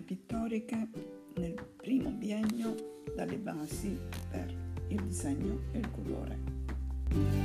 pittoriche nel primo biennio dalle basi per il disegno e il colore.